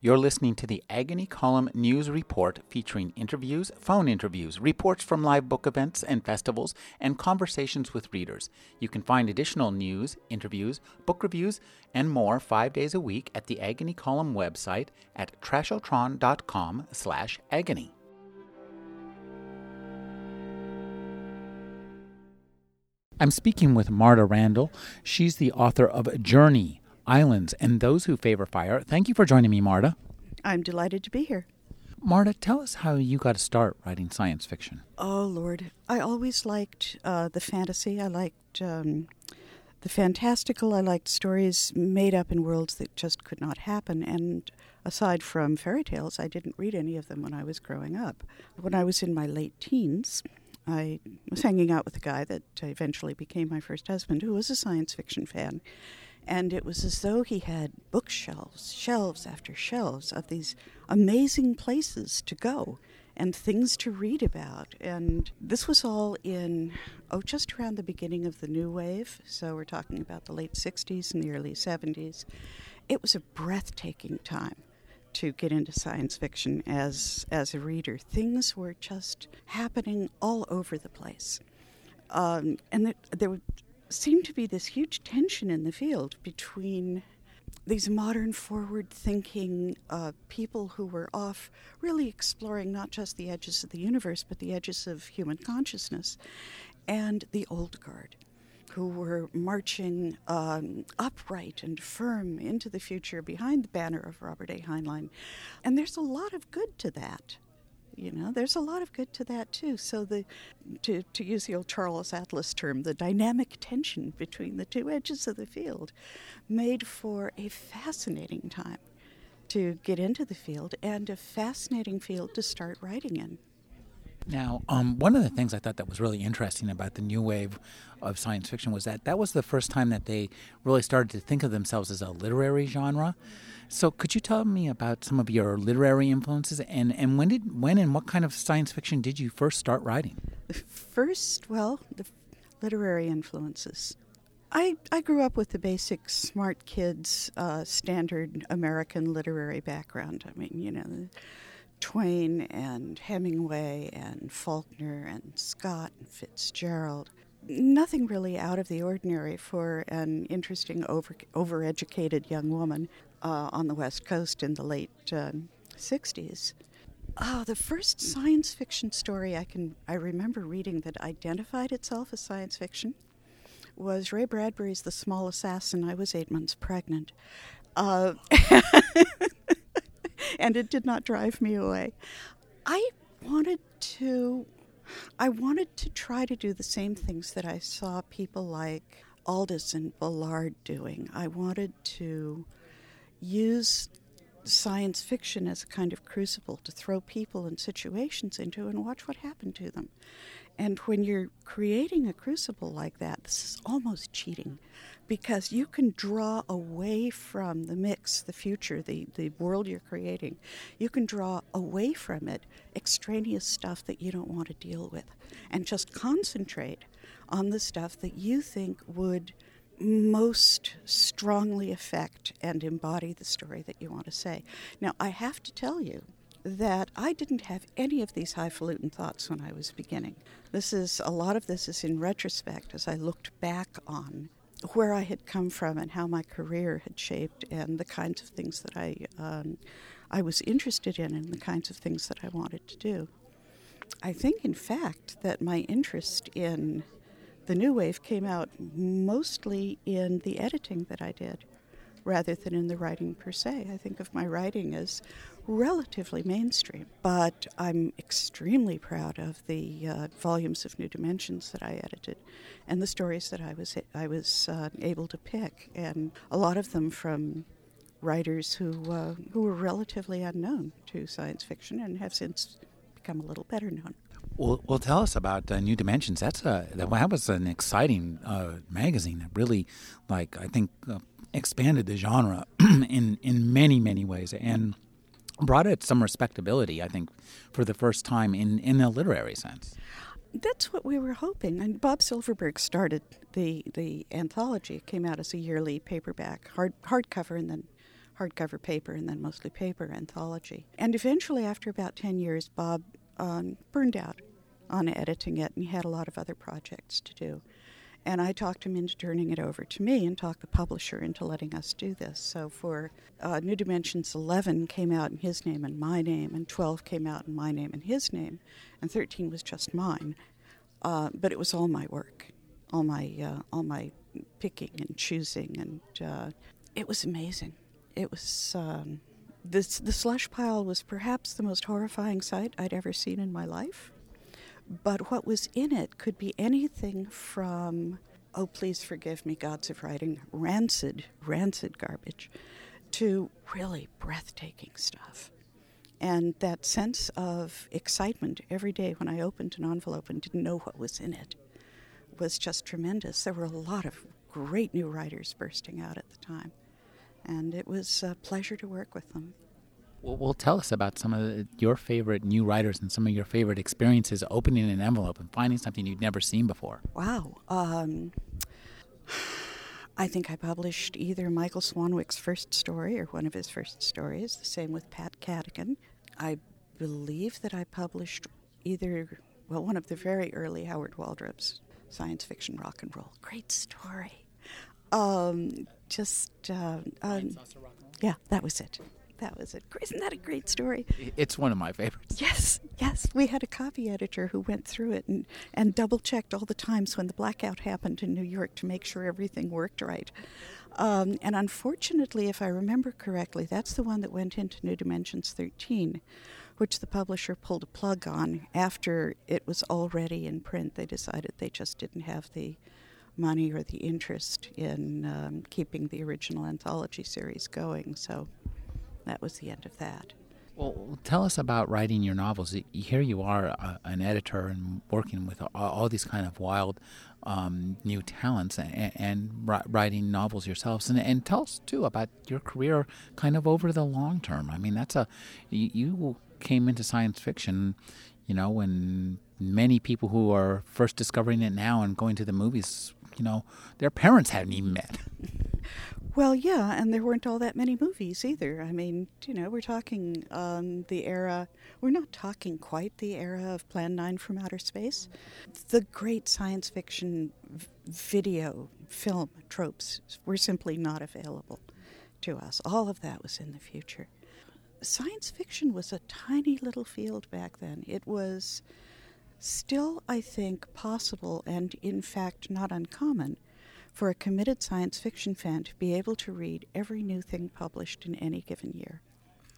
You're listening to the Agony Column News Report featuring interviews, phone interviews, reports from live book events and festivals, and conversations with readers. You can find additional news, interviews, book reviews, and more five days a week at the Agony Column website at trashotron.com slash agony. I'm speaking with Marta Randall. She's the author of Journey, Islands, and Those Who Favor Fire. Thank you for joining me, Marta. I'm delighted to be here. Marta, tell us how you got to start writing science fiction. Oh, Lord. I always liked uh, the fantasy. I liked um, the fantastical. I liked stories made up in worlds that just could not happen. And aside from fairy tales, I didn't read any of them when I was growing up. When I was in my late teens, I was hanging out with a guy that eventually became my first husband, who was a science fiction fan. And it was as though he had bookshelves, shelves after shelves of these amazing places to go and things to read about. And this was all in, oh, just around the beginning of the new wave. So we're talking about the late 60s and the early 70s. It was a breathtaking time to get into science fiction as as a reader. Things were just happening all over the place, um, and there, there would seem to be this huge tension in the field between these modern, forward thinking uh, people who were off really exploring not just the edges of the universe, but the edges of human consciousness, and the old guard who were marching um, upright and firm into the future behind the banner of Robert A. Heinlein. And there's a lot of good to that. You know, there's a lot of good to that too. So the, to, to use the old Charles Atlas term, the dynamic tension between the two edges of the field made for a fascinating time to get into the field and a fascinating field to start writing in. Now, um, one of the things I thought that was really interesting about the new wave of science fiction was that that was the first time that they really started to think of themselves as a literary genre. So, could you tell me about some of your literary influences and, and when did when and what kind of science fiction did you first start writing? First, well, the literary influences. I, I grew up with the basic smart kids, uh, standard American literary background. I mean, you know Twain and Hemingway and Faulkner and Scott and Fitzgerald. Nothing really out of the ordinary for an interesting, over, overeducated young woman uh, on the West Coast in the late uh, 60s. Oh, the first science fiction story I can I remember reading that identified itself as science fiction was Ray Bradbury's The Small Assassin. I was eight months pregnant. Uh, and it did not drive me away. I wanted to I wanted to try to do the same things that I saw people like Aldiss and Ballard doing. I wanted to use science fiction as a kind of crucible to throw people and situations into and watch what happened to them. And when you're creating a crucible like that, this is almost cheating because you can draw away from the mix, the future, the, the world you're creating. You can draw away from it extraneous stuff that you don't want to deal with and just concentrate on the stuff that you think would most strongly affect and embody the story that you want to say. Now, I have to tell you that I didn't have any of these highfalutin thoughts when I was beginning. This is a lot of this is in retrospect as I looked back on where I had come from and how my career had shaped and the kinds of things that I um, I was interested in and the kinds of things that I wanted to do. I think, in fact, that my interest in the new wave came out mostly in the editing that I did rather than in the writing per se. I think of my writing as relatively mainstream, but I'm extremely proud of the uh, volumes of New Dimensions that I edited and the stories that I was I was uh, able to pick, and a lot of them from writers who uh, who were relatively unknown to science fiction and have since become a little better known. Well, well, tell us about uh, New Dimensions. That's a that was an exciting uh, magazine that really, like, I think uh, expanded the genre in in many many ways and brought it some respectability. I think for the first time in in a literary sense. That's what we were hoping. And Bob Silverberg started the the anthology. It came out as a yearly paperback, hard hardcover, and then hardcover paper and then mostly paper anthology. And eventually, after about 10 years, Bob um, burned out on editing it and he had a lot of other projects to do. And I talked him into turning it over to me and talked the publisher into letting us do this. So for uh, New Dimensions 11 came out in his name and my name, and 12 came out in my name and his name, and 13 was just mine. Uh, but it was all my work, all my uh, all my picking and choosing, and uh, it was amazing. It was um, this the slush pile was perhaps the most horrifying sight I'd ever seen in my life. But what was in it could be anything from, oh, please forgive me, gods of writing, rancid, rancid garbage, to really breathtaking stuff. And that sense of excitement every day when I opened an envelope and didn't know what was in it was just tremendous. There were a lot of great new writers bursting out at the time, and it was a pleasure to work with them. Well, tell us about some of the, your favorite new writers and some of your favorite experiences opening an envelope and finding something you'd never seen before. Wow. Um, I think I published either Michael Swanwick's first story or one of his first stories, the same with Pat Cadigan. I believe that I published either, well, one of the very early Howard Waldrop's science fiction rock and roll. Great story. Um, just, uh, um, yeah, that was it that was it. Isn't that a great story? It's one of my favorites. Yes, yes. We had a copy editor who went through it and, and double checked all the times when the blackout happened in New York to make sure everything worked right. Um, and unfortunately, if I remember correctly, that's the one that went into New Dimensions 13, which the publisher pulled a plug on after it was already in print. They decided they just didn't have the money or the interest in um, keeping the original anthology series going. So that was the end of that. Well, tell us about writing your novels. Here you are, uh, an editor, and working with all, all these kind of wild um, new talents, and, and, writing novels yourselves. And, and, tell us too about your career, kind of over the long term. I mean, that's a you, you came into science fiction, you know, when many people who are first discovering it now and going to the movies, you know, their parents hadn't even met. Well, yeah, and there weren't all that many movies either. I mean, you know, we're talking um, the era, we're not talking quite the era of Plan 9 from Outer Space. The great science fiction v- video, film tropes were simply not available to us. All of that was in the future. Science fiction was a tiny little field back then. It was still, I think, possible and, in fact, not uncommon for a committed science fiction fan to be able to read every new thing published in any given year.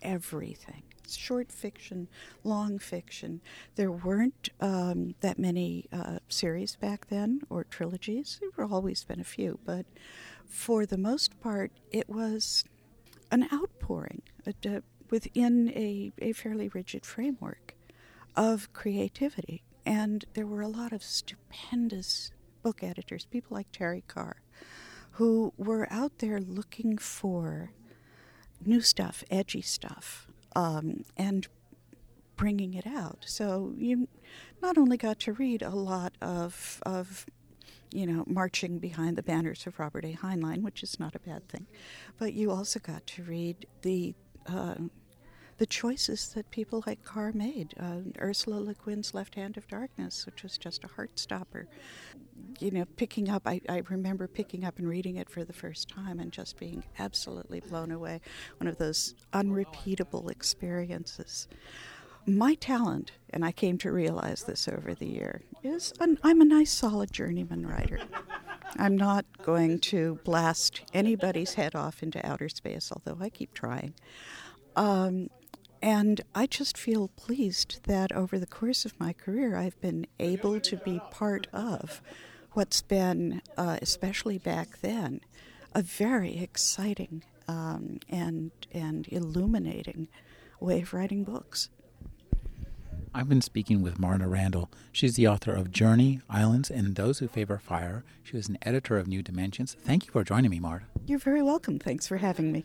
Everything. Short fiction, long fiction. There weren't um, that many uh, series back then or trilogies. There were always been a few, but for the most part, it was an outpouring uh, within a, a fairly rigid framework of creativity. And there were a lot of stupendous book editors, people like Terry Carr, who were out there looking for new stuff, edgy stuff, um, and bringing it out. So you not only got to read a lot of of you know marching behind the banners of Robert A. Heinlein, which is not a bad thing, but you also got to read the uh, the choices that people like Carr made. Uh, Ursula Le Guin's Left Hand of Darkness, which was just a heart stopper. You know, picking up, I, I remember picking up and reading it for the first time and just being absolutely blown away. One of those unrepeatable experiences. My talent, and I came to realize this over the year, is an, I'm a nice, solid journeyman writer. I'm not going to blast anybody's head off into outer space, although I keep trying. Um, and I just feel pleased that over the course of my career, I've been able to be part of what's been, uh, especially back then, a very exciting um, and and illuminating way of writing books. I've been speaking with Marta Randall. She's the author of Journey, Islands, and Those Who Favor Fire. She was an editor of New Dimensions. Thank you for joining me, Marta. You're very welcome. Thanks for having me.